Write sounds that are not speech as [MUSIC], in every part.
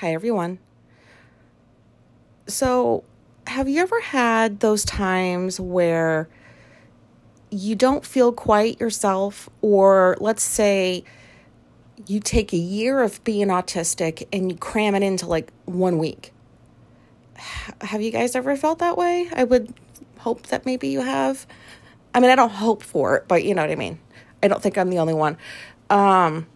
Hi, everyone. So, have you ever had those times where you don't feel quite yourself, or let's say you take a year of being autistic and you cram it into like one week? Have you guys ever felt that way? I would hope that maybe you have. I mean, I don't hope for it, but you know what I mean. I don't think I'm the only one. Um,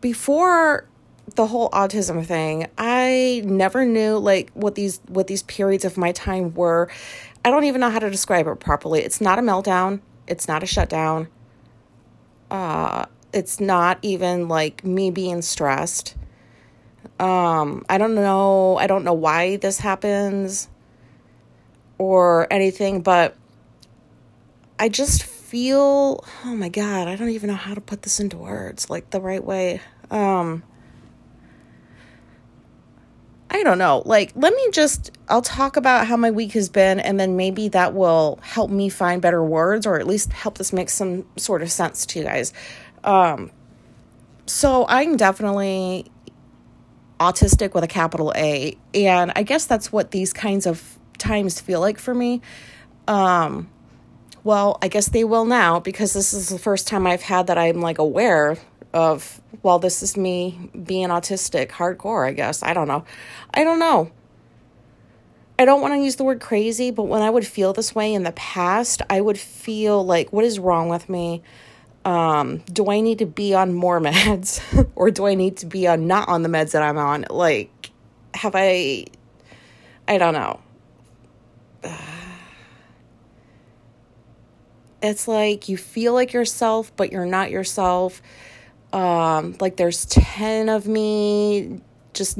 before the whole autism thing, I never knew like what these what these periods of my time were. I don't even know how to describe it properly. It's not a meltdown. It's not a shutdown. Uh, it's not even like me being stressed. Um, I don't know. I don't know why this happens or anything, but I just feel, oh my God, I don't even know how to put this into words like the right way. Um, I don't know. Like, let me just, I'll talk about how my week has been, and then maybe that will help me find better words or at least help this make some sort of sense to you guys. Um, so, I'm definitely autistic with a capital A, and I guess that's what these kinds of times feel like for me. Um, well, I guess they will now because this is the first time I've had that I'm like aware of, well, this is me being autistic hardcore, I guess. I don't know. I don't know. I don't want to use the word crazy, but when I would feel this way in the past, I would feel like, what is wrong with me? Um, do I need to be on more [LAUGHS] meds or do I need to be on not on the meds that I'm on? Like, have I, I don't know. [SIGHS] It's like you feel like yourself, but you're not yourself um, like there's 10 of me, just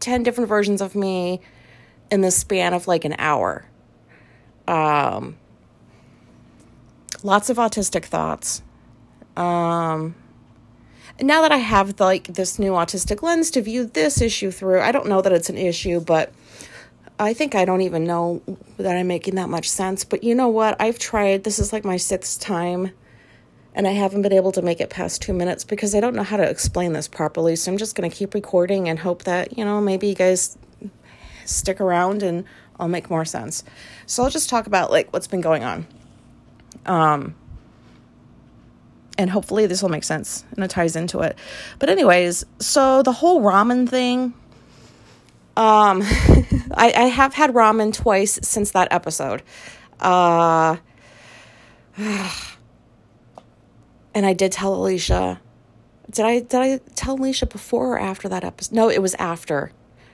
10 different versions of me in the span of like an hour. Um, lots of autistic thoughts. Um, now that I have like this new autistic lens to view this issue through, I don't know that it's an issue, but I think I don't even know that I'm making that much sense. But you know what? I've tried, this is like my sixth time and I haven't been able to make it past two minutes because I don't know how to explain this properly. So I'm just going to keep recording and hope that, you know, maybe you guys stick around and I'll make more sense. So I'll just talk about like what's been going on. Um, and hopefully this will make sense and it ties into it. But anyways, so the whole ramen thing, um, [LAUGHS] I, I have had ramen twice since that episode. Uh, [SIGHS] and I did tell Alicia. Did I did I tell Alicia before or after that episode? No, it was after.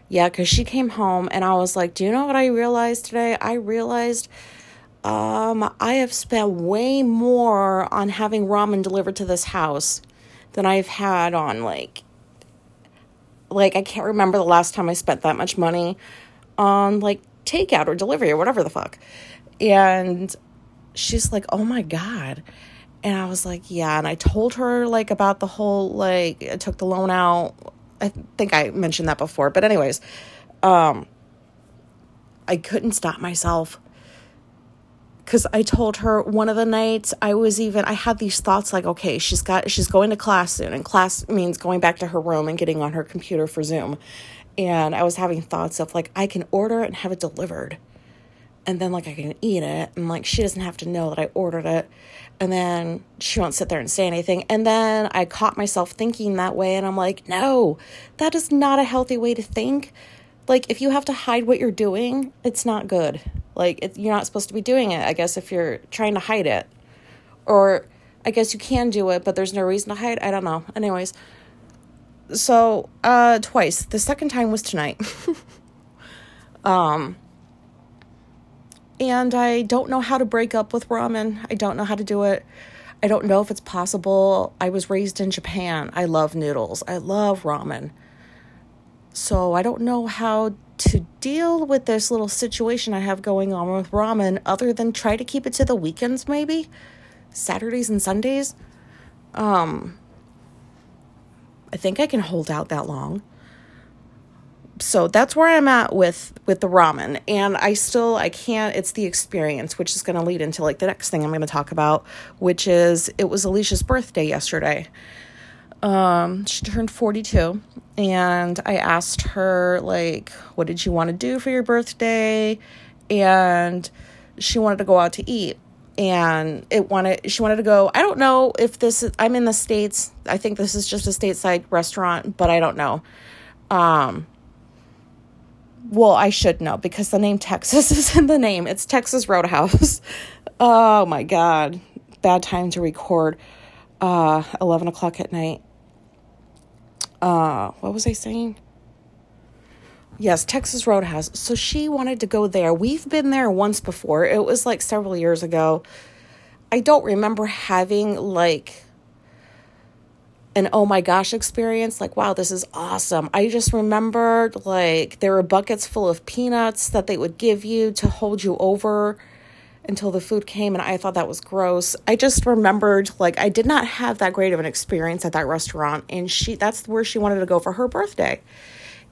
Yeah, because she came home and I was like, Do you know what I realized today? I realized um, I have spent way more on having ramen delivered to this house than I've had on like like I can't remember the last time I spent that much money on like takeout or delivery or whatever the fuck. And she's like, "Oh my god." And I was like, yeah. And I told her like about the whole like I took the loan out. I think I mentioned that before. But anyways, um I couldn't stop myself. Cause I told her one of the nights I was even I had these thoughts like, okay, she's got she's going to class soon, and class means going back to her room and getting on her computer for Zoom. And I was having thoughts of like I can order and have it delivered and then like I can eat it and like she doesn't have to know that I ordered it and then she won't sit there and say anything. And then I caught myself thinking that way and I'm like no that is not a healthy way to think. Like if you have to hide what you're doing it's not good. Like it, you're not supposed to be doing it I guess if you're trying to hide it. Or I guess you can do it but there's no reason to hide I don't know. Anyways so uh twice. The second time was tonight. [LAUGHS] Um and I don't know how to break up with ramen. I don't know how to do it. I don't know if it's possible. I was raised in Japan. I love noodles. I love ramen. So I don't know how to deal with this little situation I have going on with ramen other than try to keep it to the weekends maybe. Saturdays and Sundays. Um I think I can hold out that long so that's where I'm at with with the ramen. And I still I can't it's the experience which is going to lead into like the next thing I'm going to talk about which is it was Alicia's birthday yesterday. Um, she turned 42 and I asked her like what did you want to do for your birthday? And she wanted to go out to eat. And it wanted she wanted to go I don't know if this is I'm in the states. I think this is just a stateside restaurant but I don't know. Um well I should know because the name Texas [LAUGHS] is in the name it's Texas Roadhouse [LAUGHS] oh my god bad time to record uh 11 o'clock at night uh what was I saying? Yes, Texas Roadhouse. So she wanted to go there. We've been there once before. It was like several years ago. I don't remember having like an oh my gosh experience like wow this is awesome i just remembered like there were buckets full of peanuts that they would give you to hold you over until the food came and I thought that was gross. I just remembered like I did not have that great of an experience at that restaurant and she that's where she wanted to go for her birthday.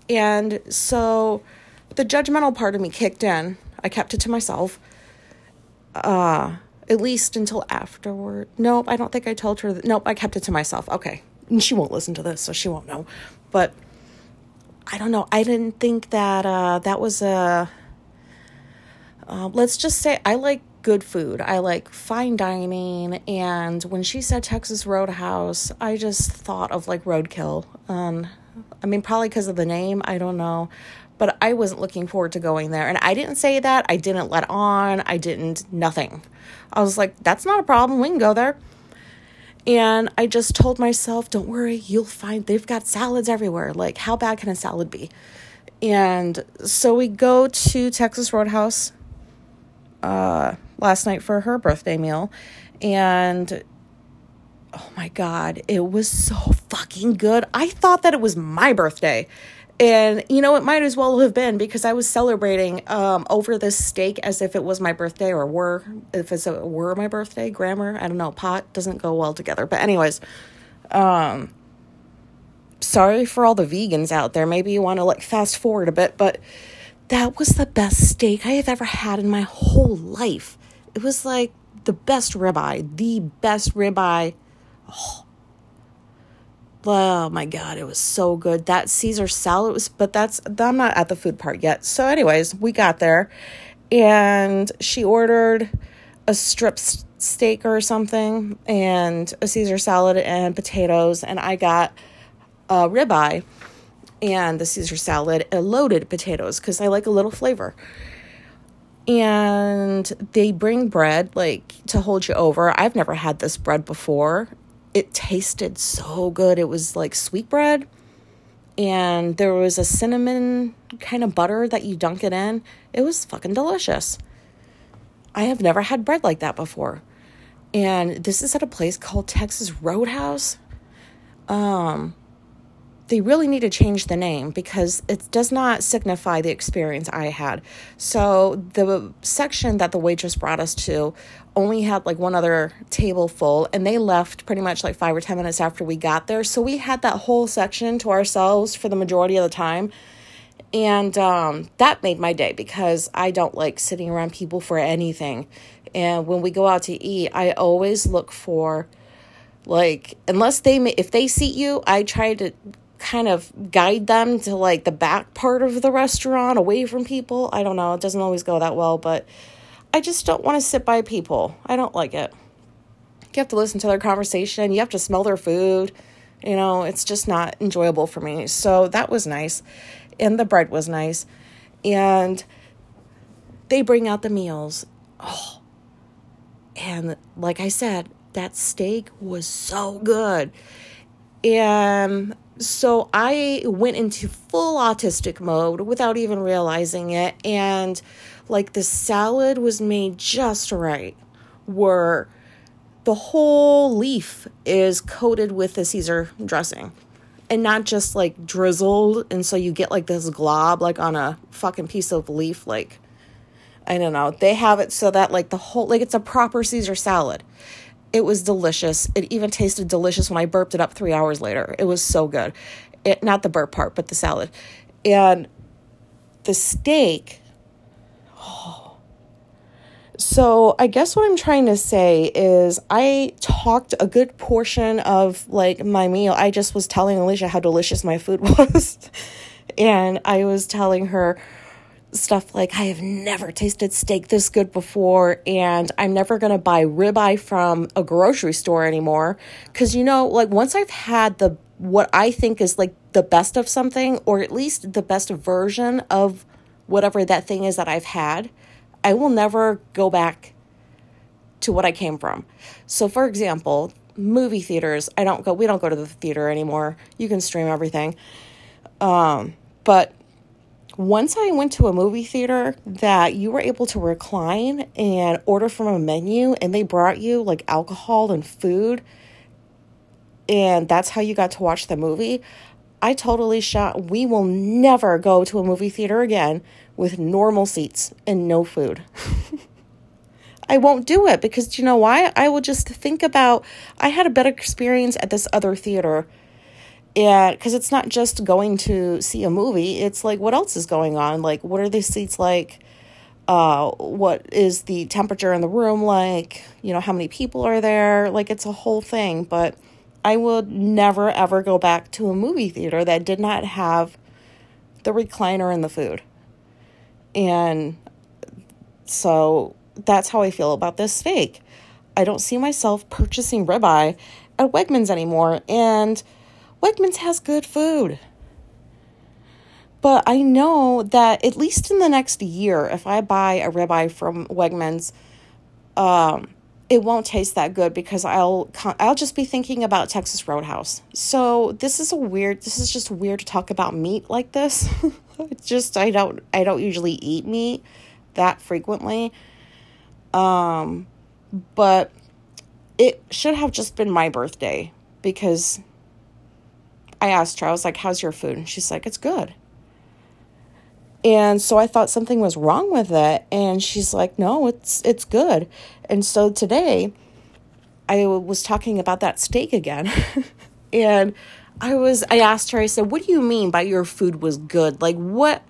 And so the judgmental part of me kicked in. I kept it to myself. Uh at least until afterward. Nope, I don't think I told her that. Nope, I kept it to myself. Okay. And she won't listen to this, so she won't know. But I don't know. I didn't think that uh that was a uh, let's just say I like good food. I like fine dining. And when she said Texas Roadhouse, I just thought of like roadkill. Um, I mean, probably because of the name. I don't know. But I wasn't looking forward to going there. And I didn't say that. I didn't let on. I didn't, nothing. I was like, that's not a problem. We can go there. And I just told myself, don't worry, you'll find they've got salads everywhere. Like, how bad can a salad be? And so we go to Texas Roadhouse uh, last night for her birthday meal. And oh my God, it was so fucking good. I thought that it was my birthday. And you know, it might as well have been because I was celebrating um, over this steak as if it was my birthday or were, if it's a, were my birthday. Grammar, I don't know, pot doesn't go well together. But, anyways, um, sorry for all the vegans out there. Maybe you want to like fast forward a bit, but that was the best steak I have ever had in my whole life. It was like the best ribeye, the best ribeye. Oh. Oh my god, it was so good. That Caesar salad was, but that's I'm not at the food part yet. So, anyways, we got there, and she ordered a strip steak or something, and a Caesar salad and potatoes, and I got a ribeye and the Caesar salad and loaded potatoes because I like a little flavor. And they bring bread like to hold you over. I've never had this bread before. It tasted so good. It was like sweet bread and there was a cinnamon kind of butter that you dunk it in. It was fucking delicious. I have never had bread like that before. And this is at a place called Texas Roadhouse. Um they really need to change the name because it does not signify the experience I had. So the section that the waitress brought us to only had like one other table full and they left pretty much like 5 or 10 minutes after we got there. So we had that whole section to ourselves for the majority of the time. And um, that made my day because I don't like sitting around people for anything. And when we go out to eat, I always look for like unless they if they seat you, I try to kind of guide them to like the back part of the restaurant away from people. I don't know, it doesn't always go that well, but I just don't want to sit by people. I don't like it. You have to listen to their conversation, you have to smell their food. You know, it's just not enjoyable for me. So that was nice. And the bread was nice. And they bring out the meals. Oh. And like I said, that steak was so good. And so I went into full autistic mode without even realizing it. And like the salad was made just right, where the whole leaf is coated with the Caesar dressing and not just like drizzled. And so you get like this glob, like on a fucking piece of leaf. Like, I don't know. They have it so that like the whole, like it's a proper Caesar salad. It was delicious. It even tasted delicious when I burped it up three hours later. It was so good. It, not the burp part, but the salad. And the steak, oh, So, I guess what I'm trying to say is I talked a good portion of like my meal. I just was telling Alicia how delicious my food [LAUGHS] was. and I was telling her stuff like I have never tasted steak this good before and I'm never going to buy ribeye from a grocery store anymore cuz you know like once I've had the what I think is like the best of something or at least the best version of whatever that thing is that I've had I will never go back to what I came from. So, for example, movie theaters, I don't go, we don't go to the theater anymore. You can stream everything. Um, but once I went to a movie theater that you were able to recline and order from a menu and they brought you like alcohol and food and that's how you got to watch the movie, I totally shot. We will never go to a movie theater again with normal seats and no food. [LAUGHS] I won't do it because you know why? I will just think about I had a better experience at this other theater. And because it's not just going to see a movie, it's like what else is going on? Like, what are the seats like? Uh, what is the temperature in the room like? You know, how many people are there? Like, it's a whole thing. But I would never ever go back to a movie theater that did not have the recliner and the food. And so that's how I feel about this steak. I don't see myself purchasing ribeye at Wegmans anymore, and Wegmans has good food. But I know that at least in the next year, if I buy a ribeye from Wegmans, um, it won't taste that good because I'll I'll just be thinking about Texas Roadhouse. So this is a weird. This is just weird to talk about meat like this. [LAUGHS] just I don't I don't usually eat meat that frequently. Um, but it should have just been my birthday because I asked her. I was like, "How's your food?" And she's like, "It's good." And so I thought something was wrong with it. And she's like, no, it's, it's good. And so today I was talking about that steak again. [LAUGHS] and I was, I asked her, I said, what do you mean by your food was good? Like, what,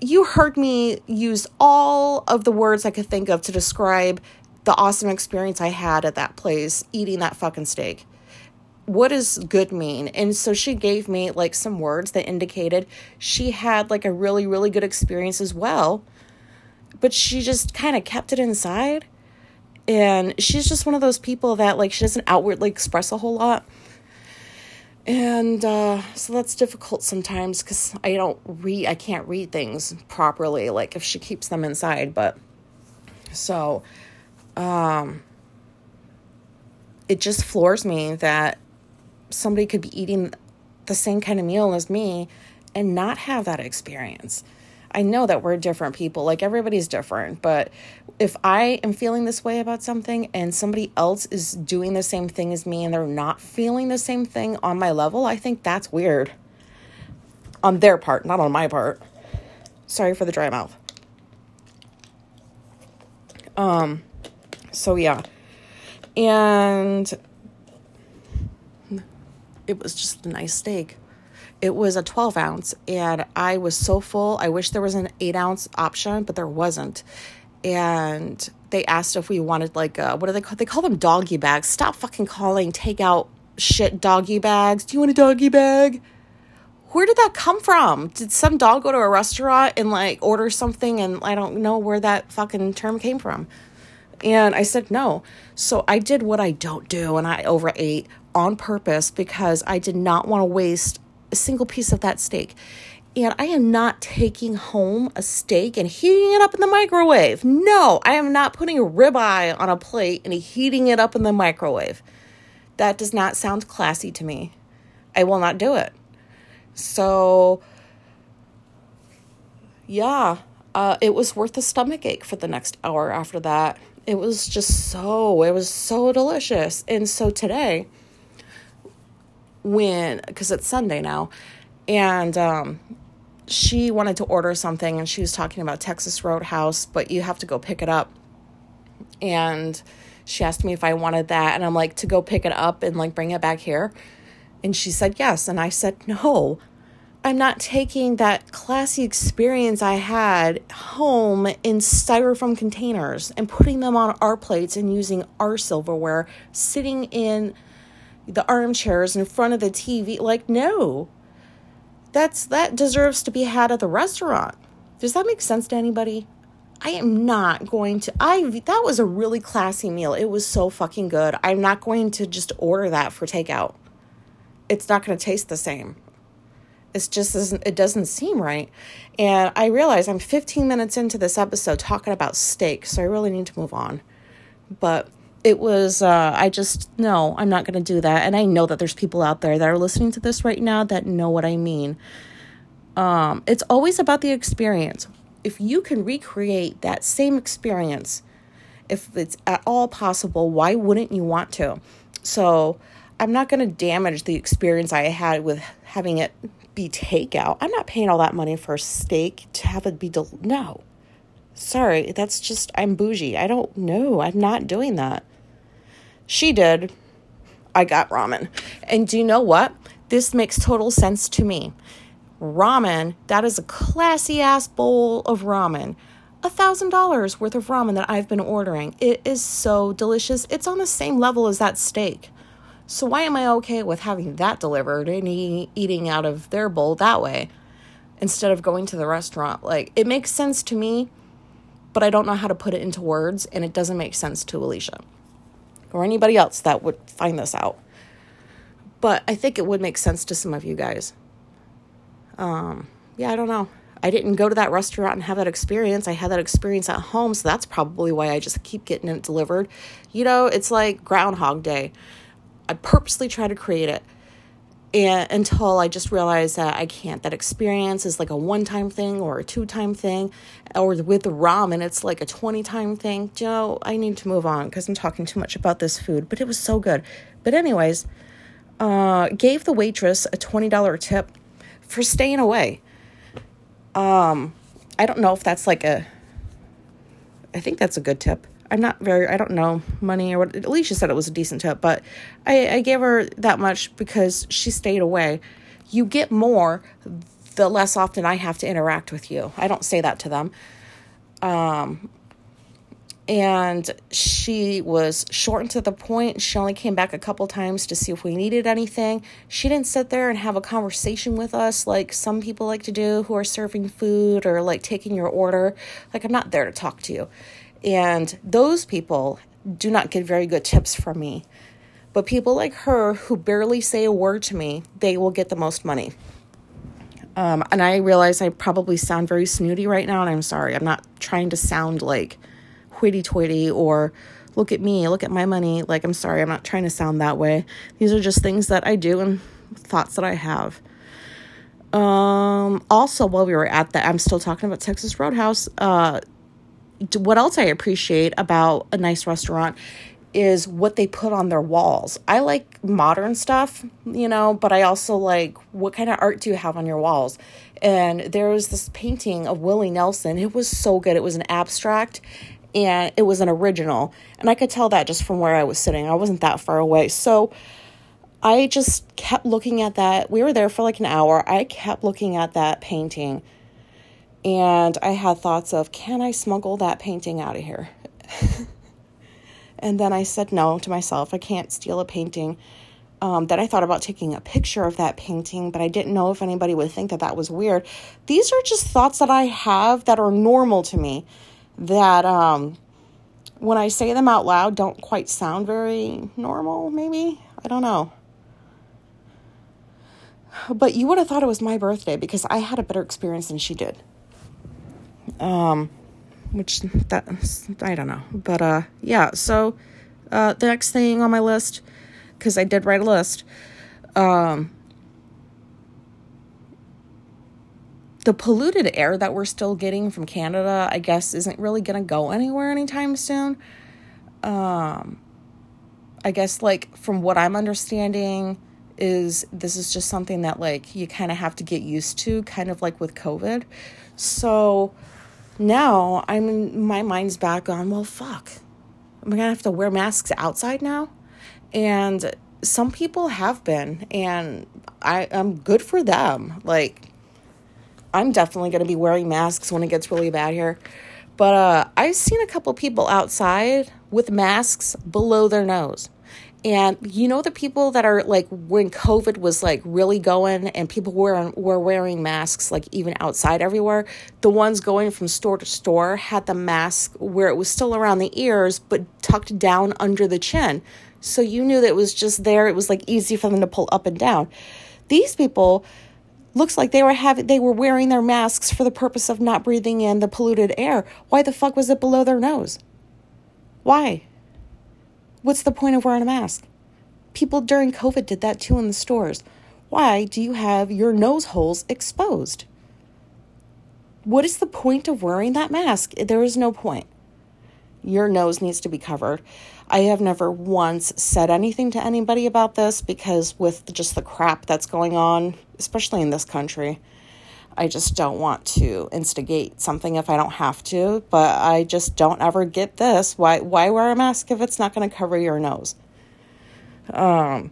you heard me use all of the words I could think of to describe the awesome experience I had at that place eating that fucking steak what does good mean? And so she gave me like some words that indicated she had like a really, really good experience as well. But she just kind of kept it inside. And she's just one of those people that like she doesn't outwardly express a whole lot. And uh, so that's difficult sometimes because I don't read, I can't read things properly, like if she keeps them inside. But so, um, it just floors me that somebody could be eating the same kind of meal as me and not have that experience. I know that we're different people, like everybody's different, but if I am feeling this way about something and somebody else is doing the same thing as me and they're not feeling the same thing on my level, I think that's weird. On their part, not on my part. Sorry for the dry mouth. Um so yeah. And it was just a nice steak. It was a 12 ounce, and I was so full. I wish there was an 8 ounce option, but there wasn't. And they asked if we wanted, like, uh, what do they call? They call them doggy bags. Stop fucking calling takeout shit doggy bags. Do you want a doggy bag? Where did that come from? Did some dog go to a restaurant and like order something and I don't know where that fucking term came from? And I said no. So I did what I don't do and I overate on purpose because I did not want to waste a single piece of that steak. And I am not taking home a steak and heating it up in the microwave. No, I am not putting a ribeye on a plate and heating it up in the microwave. That does not sound classy to me. I will not do it. So, yeah, uh, it was worth a stomach ache for the next hour after that. It was just so, it was so delicious. And so today, when because it's Sunday now, and um, she wanted to order something, and she was talking about Texas Roadhouse, but you have to go pick it up, and she asked me if I wanted that, and I'm like to go pick it up and like bring it back here, and she said yes, and I said no. I'm not taking that classy experience I had home in styrofoam containers and putting them on our plates and using our silverware, sitting in the armchairs in front of the TV. Like, no. That's that deserves to be had at the restaurant. Does that make sense to anybody? I am not going to I that was a really classy meal. It was so fucking good. I'm not going to just order that for takeout. It's not going to taste the same. It's just doesn't it doesn't seem right. And I realize I'm 15 minutes into this episode talking about steak, so I really need to move on. But it was uh, I just no, I'm not going to do that. And I know that there's people out there that are listening to this right now that know what I mean. Um, it's always about the experience. If you can recreate that same experience, if it's at all possible, why wouldn't you want to? So I'm not going to damage the experience I had with having it be takeout. I'm not paying all that money for a steak to have it be del- no. Sorry, that's just I'm bougie. I don't know. I'm not doing that. She did. I got ramen. And do you know what? This makes total sense to me. Ramen, that is a classy ass bowl of ramen. A thousand dollars worth of ramen that I've been ordering. It is so delicious. It's on the same level as that steak. So why am I okay with having that delivered and eating out of their bowl that way instead of going to the restaurant? Like it makes sense to me, but I don't know how to put it into words and it doesn't make sense to Alicia or anybody else that would find this out. But I think it would make sense to some of you guys. Um, yeah, I don't know. I didn't go to that restaurant and have that experience. I had that experience at home, so that's probably why I just keep getting it delivered. You know, it's like Groundhog Day. I purposely try to create it and until I just realized that I can't. That experience is like a one time thing or a two time thing, or with ramen, it's like a 20 time thing. You know, I need to move on because I'm talking too much about this food, but it was so good. But, anyways, uh, gave the waitress a $20 tip for staying away. Um, I don't know if that's like a, I think that's a good tip. I'm not very, I don't know money or what. Alicia said it was a decent tip, but I, I gave her that much because she stayed away. You get more the less often I have to interact with you. I don't say that to them. Um, and she was short and to the point. She only came back a couple times to see if we needed anything. She didn't sit there and have a conversation with us like some people like to do who are serving food or like taking your order. Like, I'm not there to talk to you. And those people do not get very good tips from me. But people like her who barely say a word to me, they will get the most money. Um, and I realize I probably sound very snooty right now, and I'm sorry. I'm not trying to sound like hoity toity or look at me, look at my money. Like, I'm sorry, I'm not trying to sound that way. These are just things that I do and thoughts that I have. Um, also, while we were at that, I'm still talking about Texas Roadhouse. Uh, what else I appreciate about a nice restaurant is what they put on their walls. I like modern stuff, you know, but I also like what kind of art do you have on your walls? And there was this painting of Willie Nelson. It was so good. It was an abstract and it was an original. And I could tell that just from where I was sitting. I wasn't that far away. So I just kept looking at that. We were there for like an hour. I kept looking at that painting and I had thoughts of, can I smuggle that painting out of here? [LAUGHS] and then I said no to myself. I can't steal a painting. Um, then I thought about taking a picture of that painting, but I didn't know if anybody would think that that was weird. These are just thoughts that I have that are normal to me, that um, when I say them out loud don't quite sound very normal, maybe. I don't know. But you would have thought it was my birthday because I had a better experience than she did. Um, which that I don't know, but uh, yeah. So uh, the next thing on my list, because I did write a list, um, the polluted air that we're still getting from Canada, I guess, isn't really gonna go anywhere anytime soon. Um, I guess like from what I'm understanding is this is just something that like you kind of have to get used to, kind of like with COVID. So now I'm my mind's back on, well, fuck. Am I gonna have to wear masks outside now? And some people have been, and I I'm good for them. Like, I'm definitely to be wearing masks when it gets really bad here. But uh, I've seen a couple people outside with masks below their nose. And you know the people that are like when COVID was like really going and people were were wearing masks like even outside everywhere, the ones going from store to store had the mask where it was still around the ears but tucked down under the chin. So you knew that it was just there, it was like easy for them to pull up and down. These people looks like they were having they were wearing their masks for the purpose of not breathing in the polluted air. Why the fuck was it below their nose? Why? What's the point of wearing a mask? People during COVID did that too in the stores. Why do you have your nose holes exposed? What is the point of wearing that mask? There is no point. Your nose needs to be covered. I have never once said anything to anybody about this because, with just the crap that's going on, especially in this country, I just don't want to instigate something if I don't have to. But I just don't ever get this. Why? Why wear a mask if it's not going to cover your nose? Um,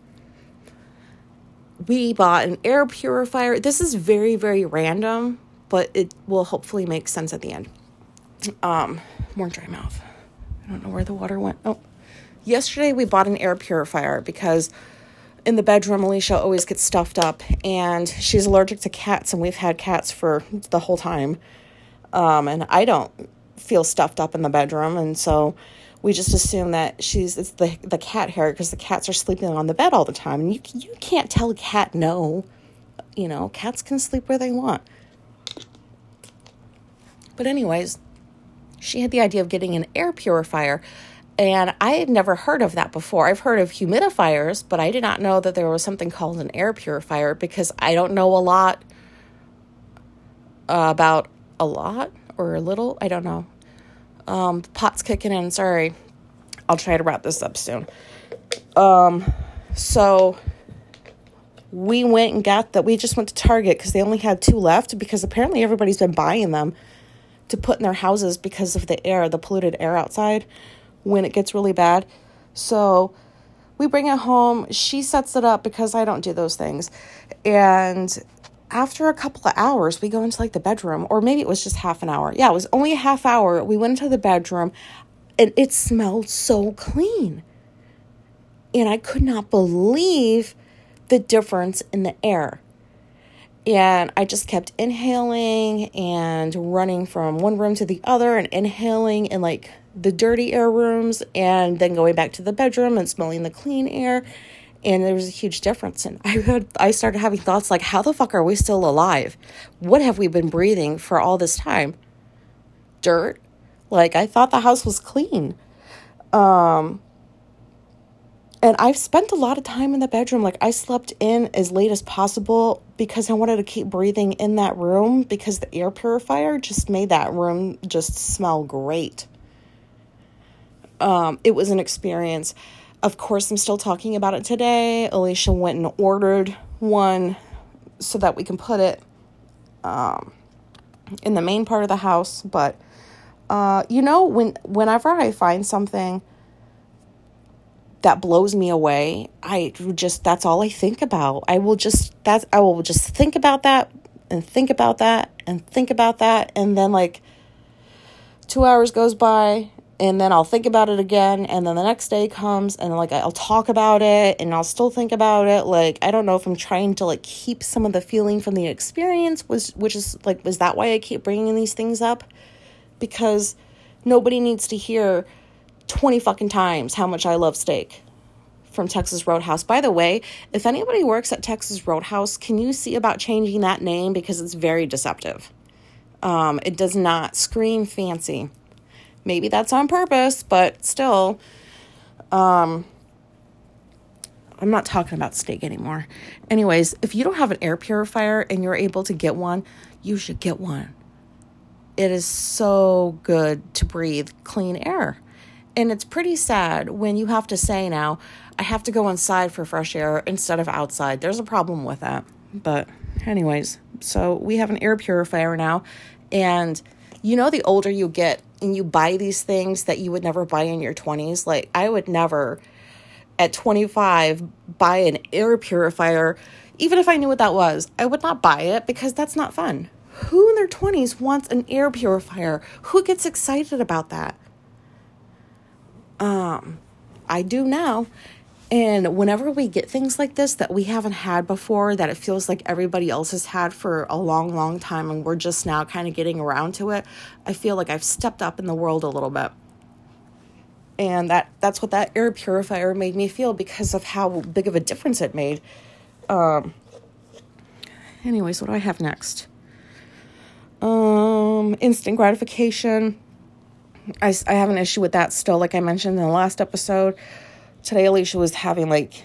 we bought an air purifier. This is very, very random, but it will hopefully make sense at the end. Um, more dry mouth. I don't know where the water went. Oh, yesterday we bought an air purifier because in the bedroom, Alicia always gets stuffed up and she's allergic to cats, and we've had cats for the whole time. Um, and I don't feel stuffed up in the bedroom, and so we just assume that she's it's the the cat hair because the cats are sleeping on the bed all the time, and you you can't tell a cat no. You know, cats can sleep where they want. But anyways, she had the idea of getting an air purifier. And I had never heard of that before. I've heard of humidifiers, but I did not know that there was something called an air purifier because I don't know a lot uh, about a lot or a little. I don't know. Um, pot's kicking in. Sorry. I'll try to wrap this up soon. Um, so we went and got that. We just went to Target because they only had two left because apparently everybody's been buying them to put in their houses because of the air, the polluted air outside when it gets really bad. So we bring it home. She sets it up because I don't do those things. And after a couple of hours, we go into like the bedroom, or maybe it was just half an hour. Yeah, it was only a half hour. We went into the bedroom and it smelled so clean. And I could not believe the difference in the air. And I just kept inhaling and running from one room to the other and inhaling and like the dirty air rooms and then going back to the bedroom and smelling the clean air. And there was a huge difference. And I had, I started having thoughts like, how the fuck are we still alive? What have we been breathing for all this time? Dirt? Like I thought the house was clean. Um and I've spent a lot of time in the bedroom. Like I slept in as late as possible because I wanted to keep breathing in that room because the air purifier just made that room just smell great. Um, it was an experience. Of course, I'm still talking about it today. Alicia went and ordered one so that we can put it um, in the main part of the house. But uh, you know, when whenever I find something that blows me away, I just that's all I think about. I will just that's I will just think about that and think about that and think about that and then like 2 hours goes by and then I'll think about it again and then the next day comes and like I'll talk about it and I'll still think about it like I don't know if I'm trying to like keep some of the feeling from the experience was which is like was that why I keep bringing these things up because nobody needs to hear 20 fucking times how much I love steak from Texas Roadhouse. By the way, if anybody works at Texas Roadhouse, can you see about changing that name because it's very deceptive? Um, it does not scream fancy. Maybe that's on purpose, but still, um, I'm not talking about steak anymore. Anyways, if you don't have an air purifier and you're able to get one, you should get one it is so good to breathe clean air. And it's pretty sad when you have to say now, I have to go inside for fresh air instead of outside. There's a problem with that. But, anyways, so we have an air purifier now. And you know, the older you get and you buy these things that you would never buy in your 20s, like I would never at 25 buy an air purifier, even if I knew what that was. I would not buy it because that's not fun Who in their 20s wants an air purifier? Who gets excited about that? Um, I do now. And whenever we get things like this that we haven't had before, that it feels like everybody else has had for a long, long time, and we're just now kind of getting around to it, I feel like I've stepped up in the world a little bit. And that that's what that air purifier made me feel because of how big of a difference it made. Um, anyways, what do I have next? Um, instant gratification. I, I have an issue with that still, like I mentioned in the last episode today Alicia was having like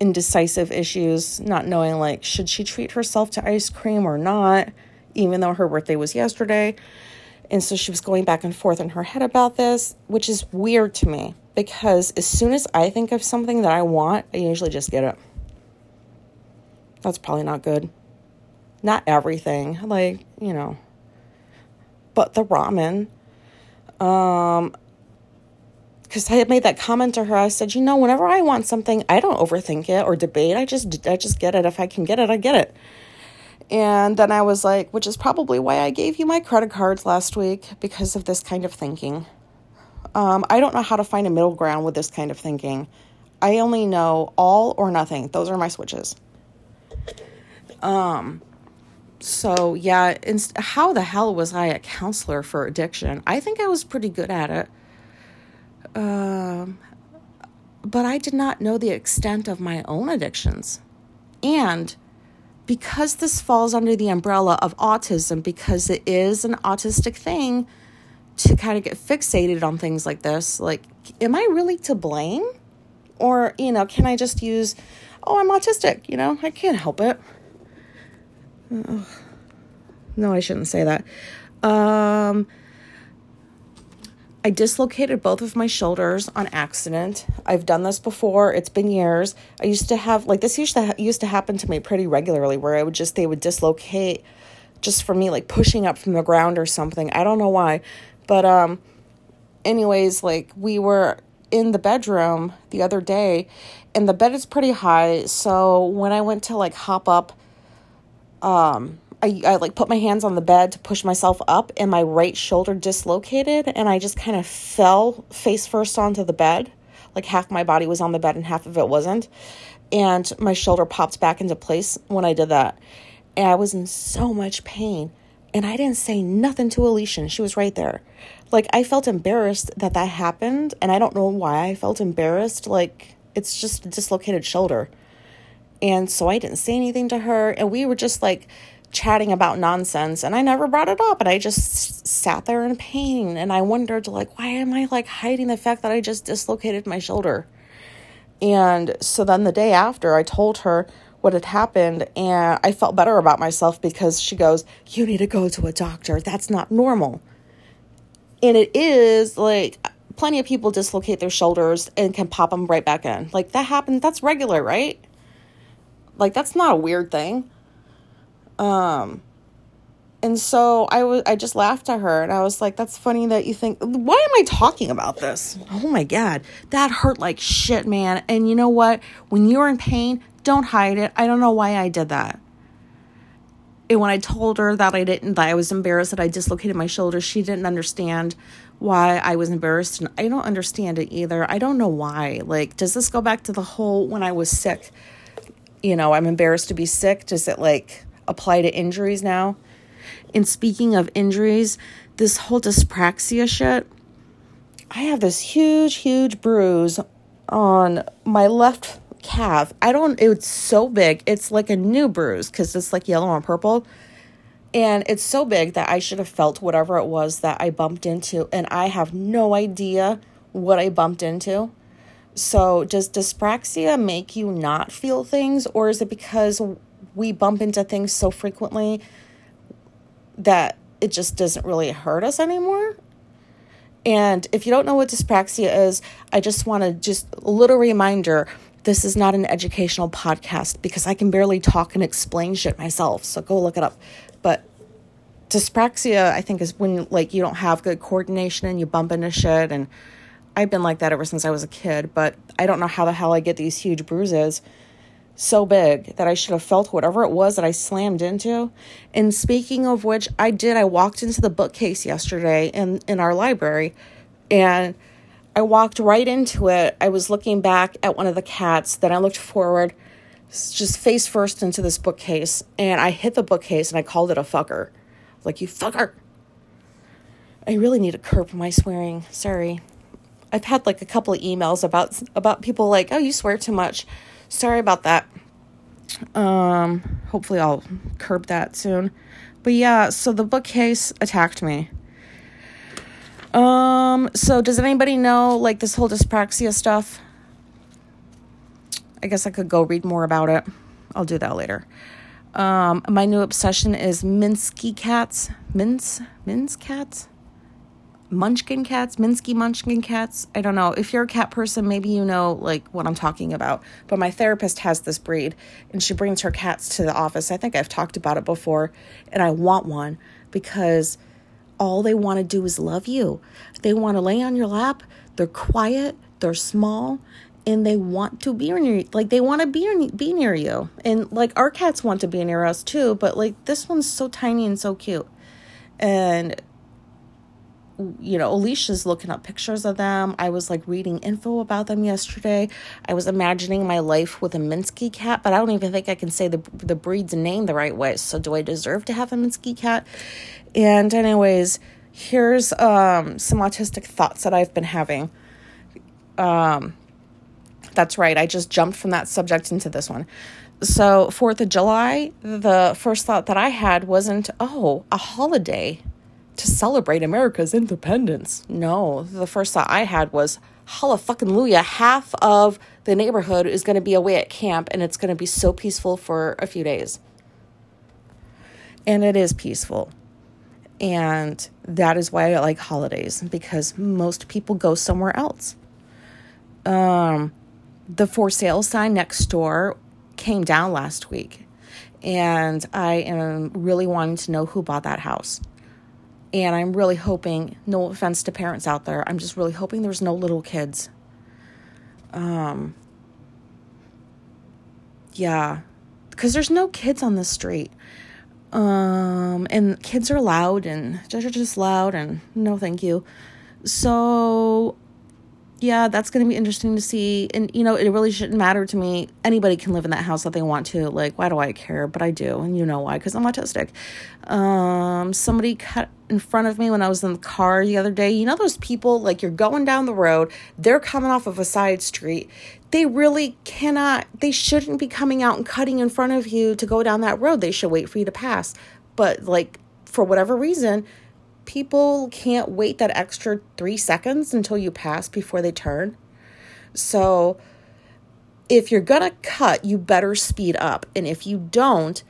indecisive issues, not knowing like should she treat herself to ice cream or not, even though her birthday was yesterday. And so she was going back and forth in her head about this, which is weird to me because as soon as I think of something that I want, I usually just get it. That's probably not good. Not everything, like, you know. But the ramen, um, because I had made that comment to her. I said, you know, whenever I want something, I don't overthink it or debate. I just, I just get it. If I can get it, I get it. And then I was like, which is probably why I gave you my credit cards last week because of this kind of thinking. Um, I don't know how to find a middle ground with this kind of thinking. I only know all or nothing. Those are my switches. Um, so yeah, inst- how the hell was I a counselor for addiction? I think I was pretty good at it. Um, but I did not know the extent of my own addictions. And because this falls under the umbrella of autism, because it is an autistic thing to kind of get fixated on things like this, like, am I really to blame? Or, you know, can I just use, oh, I'm autistic, you know, I can't help it. Ugh. No, I shouldn't say that. Um, I dislocated both of my shoulders on accident. I've done this before. It's been years. I used to have like this used to ha- used to happen to me pretty regularly where I would just they would dislocate just for me like pushing up from the ground or something. I don't know why. But um anyways, like we were in the bedroom the other day and the bed is pretty high, so when I went to like hop up um I, I like put my hands on the bed to push myself up and my right shoulder dislocated and I just kind of fell face first onto the bed. Like half my body was on the bed and half of it wasn't. And my shoulder popped back into place when I did that. And I was in so much pain. And I didn't say nothing to Alicia. She was right there. Like I felt embarrassed that that happened. And I don't know why I felt embarrassed. Like it's just a dislocated shoulder. And so I didn't say anything to her. And we were just like, chatting about nonsense and I never brought it up and I just sat there in pain and I wondered like why am I like hiding the fact that I just dislocated my shoulder. And so then the day after I told her what had happened and I felt better about myself because she goes, "You need to go to a doctor. That's not normal." And it is like plenty of people dislocate their shoulders and can pop them right back in. Like that happens, that's regular, right? Like that's not a weird thing. Um, and so I was I just laughed at her and I was like, that's funny that you think why am I talking about this? Oh my god. That hurt like shit, man. And you know what? When you're in pain, don't hide it. I don't know why I did that. And when I told her that I didn't that I was embarrassed that I dislocated my shoulder, she didn't understand why I was embarrassed and I don't understand it either. I don't know why. Like, does this go back to the whole when I was sick? You know, I'm embarrassed to be sick. Does it like apply to injuries now. And speaking of injuries, this whole dyspraxia shit, I have this huge, huge bruise on my left calf. I don't, it's so big. It's like a new bruise because it's like yellow and purple. And it's so big that I should have felt whatever it was that I bumped into. And I have no idea what I bumped into. So, does dyspraxia make you not feel things, or is it because we bump into things so frequently that it just doesn't really hurt us anymore. And if you don't know what dyspraxia is, I just want to just a little reminder this is not an educational podcast because I can barely talk and explain shit myself. So go look it up. But dyspraxia, I think, is when like you don't have good coordination and you bump into shit. And I've been like that ever since I was a kid, but I don't know how the hell I get these huge bruises so big that I should have felt whatever it was that I slammed into. And speaking of which, I did. I walked into the bookcase yesterday in, in our library and I walked right into it. I was looking back at one of the cats, then I looked forward, just face first into this bookcase, and I hit the bookcase and I called it a fucker. Like, you fucker. I really need to curb my swearing. Sorry. I've had like a couple of emails about about people like, "Oh, you swear too much." Sorry about that. Um, hopefully I'll curb that soon. But yeah, so the bookcase attacked me. Um, so does anybody know like this whole dyspraxia stuff? I guess I could go read more about it. I'll do that later. Um, my new obsession is Minsky cats. Mince? Mince cats? Munchkin cats, Minsky munchkin cats. I don't know. If you're a cat person, maybe you know like what I'm talking about. But my therapist has this breed and she brings her cats to the office. I think I've talked about it before and I want one because all they want to do is love you. They want to lay on your lap. They're quiet, they're small, and they want to be near you. Like they want to be be near you. And like our cats want to be near us too, but like this one's so tiny and so cute. And you know, Alicia's looking up pictures of them. I was like reading info about them yesterday. I was imagining my life with a Minsky cat, but I don't even think I can say the the breed's name the right way. So do I deserve to have a Minsky cat? And anyways, here's um, some autistic thoughts that I've been having. Um, that's right. I just jumped from that subject into this one. So, 4th of July, the first thought that I had wasn't, oh, a holiday to celebrate America's independence. No, the first thought I had was, holla fucking Luya, half of the neighborhood is going to be away at camp and it's going to be so peaceful for a few days. And it is peaceful. And that is why I like holidays because most people go somewhere else. Um, the for sale sign next door came down last week. And I am really wanting to know who bought that house. And I'm really hoping, no offense to parents out there, I'm just really hoping there's no little kids. Um, yeah, because there's no kids on the street. Um, and kids are loud and they're just loud and no thank you. So yeah, that's going to be interesting to see. And, you know, it really shouldn't matter to me. Anybody can live in that house that they want to. Like, why do I care? But I do. And you know why? Because I'm autistic. Um, somebody cut in front of me when I was in the car the other day. You know, those people, like, you're going down the road, they're coming off of a side street. They really cannot, they shouldn't be coming out and cutting in front of you to go down that road. They should wait for you to pass. But, like, for whatever reason, people can't wait that extra three seconds until you pass before they turn. So if you're going to cut, you better speed up. And if you don't,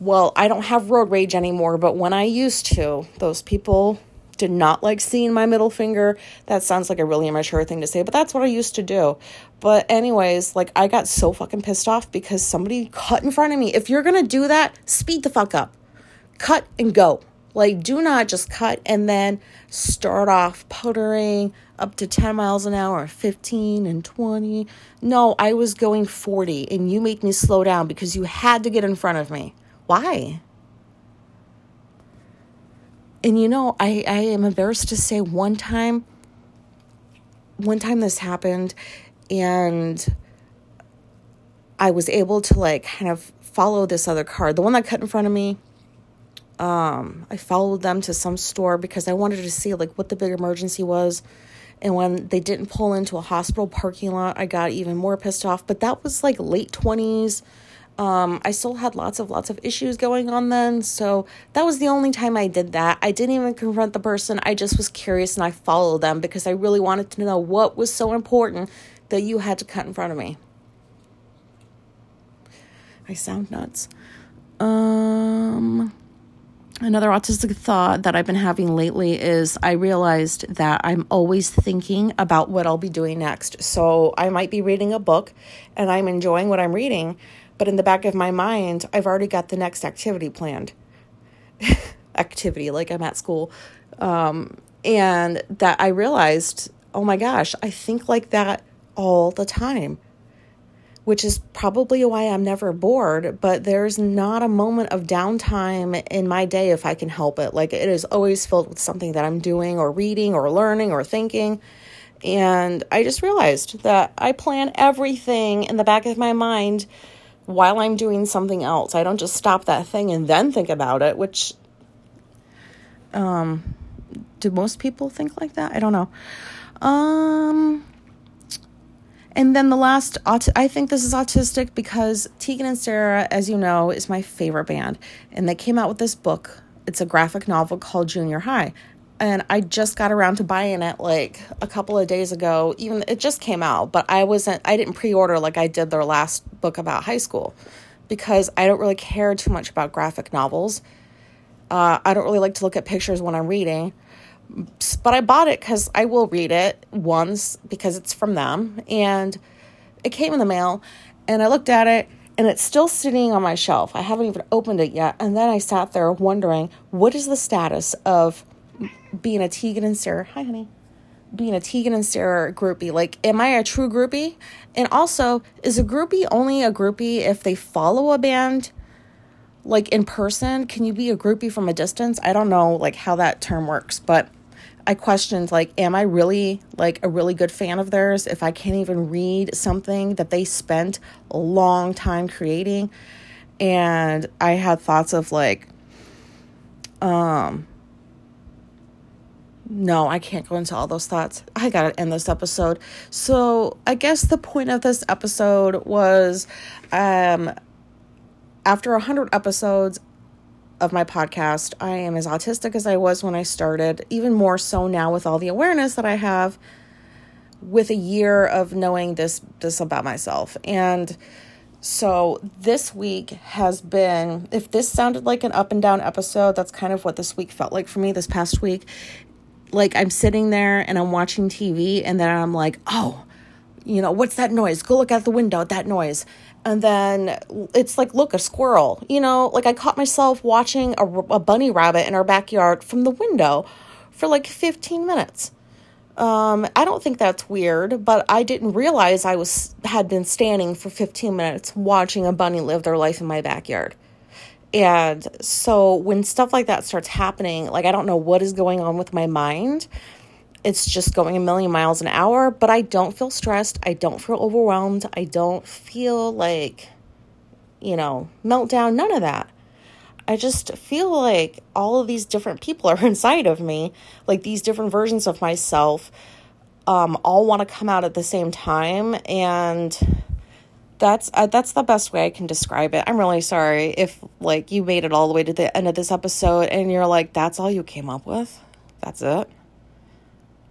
well, I don't have road rage anymore, but when I used to, those people did not like seeing my middle finger. That sounds like a really immature thing to say, but that's what I used to do. But, anyways, like I got so fucking pissed off because somebody cut in front of me. If you're gonna do that, speed the fuck up, cut and go. Like, do not just cut and then start off puttering up to 10 miles an hour, 15 and 20. No, I was going 40 and you made me slow down because you had to get in front of me. Why? And you know, I, I am embarrassed to say one time, one time this happened and I was able to like kind of follow this other car. The one that cut in front of me, um, I followed them to some store because I wanted to see like what the big emergency was. And when they didn't pull into a hospital parking lot, I got even more pissed off. But that was like late 20s. Um, I still had lots of lots of issues going on then, so that was the only time I did that. I didn't even confront the person. I just was curious and I followed them because I really wanted to know what was so important that you had to cut in front of me. I sound nuts. Um Another autistic thought that I've been having lately is I realized that I'm always thinking about what I'll be doing next. So I might be reading a book and I'm enjoying what I'm reading, but in the back of my mind, I've already got the next activity planned. [LAUGHS] activity, like I'm at school. Um, and that I realized, oh my gosh, I think like that all the time. Which is probably why I'm never bored, but there's not a moment of downtime in my day if I can help it. Like it is always filled with something that I'm doing or reading or learning or thinking. And I just realized that I plan everything in the back of my mind while I'm doing something else. I don't just stop that thing and then think about it, which um do most people think like that? I don't know. Um and then the last, I think this is autistic because Tegan and Sara, as you know, is my favorite band. And they came out with this book. It's a graphic novel called Junior High. And I just got around to buying it like a couple of days ago. Even it just came out, but I wasn't, I didn't pre order like I did their last book about high school because I don't really care too much about graphic novels. Uh, I don't really like to look at pictures when I'm reading but I bought it because I will read it once because it's from them. And it came in the mail, and I looked at it, and it's still sitting on my shelf. I haven't even opened it yet. And then I sat there wondering what is the status of being a Tegan and Sara? Hi, honey. Being a Tegan and Sara groupie. Like, am I a true groupie? And also, is a groupie only a groupie if they follow a band? Like in person, can you be a groupie from a distance? I don't know like how that term works, but I questioned like am I really like a really good fan of theirs if I can't even read something that they spent a long time creating and I had thoughts of like um no, I can't go into all those thoughts. I got to end this episode. So, I guess the point of this episode was um after 100 episodes of my podcast, I am as autistic as I was when I started, even more so now with all the awareness that I have with a year of knowing this this about myself. And so this week has been if this sounded like an up and down episode, that's kind of what this week felt like for me this past week. Like I'm sitting there and I'm watching TV and then I'm like, "Oh, you know, what's that noise? Go look out the window at that noise." And then it's like look a squirrel you know? Like i caught myself watching a, a bunny rabbit in our backyard from the window for like 15 minutes. Um, i don't think that's weird but i didn't realize i was had been standing for 15 minutes watching a bunny live their life in my backyard. And so when stuff like that starts happening like i don't know what is going on with my mind it's just going a million miles an hour, but I don't feel stressed. I don't feel overwhelmed. I don't feel like, you know, meltdown, none of that. I just feel like all of these different people are [LAUGHS] inside of me, like these different versions of myself, um, all want to come out at the same time. And that's uh, that's the best way I can describe it. I'm really sorry if like you made it all the way to the end of this episode and you're like, that's all you came up with. That's it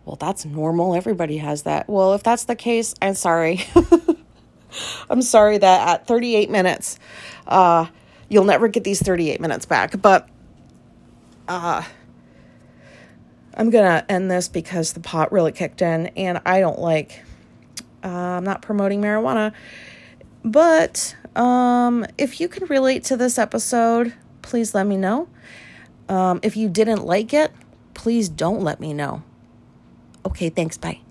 well, that's normal. Everybody has that. Well, if that's the case, I'm sorry. [LAUGHS] I'm sorry that at 38 minutes, uh, you'll never get these 38 minutes back. But uh, I'm going to end this because the pot really kicked in and I don't like, uh, I'm not promoting marijuana. But um, if you can relate to this episode, please let me know. Um, if you didn't like it, please don't let me know. Okay, thanks. Bye.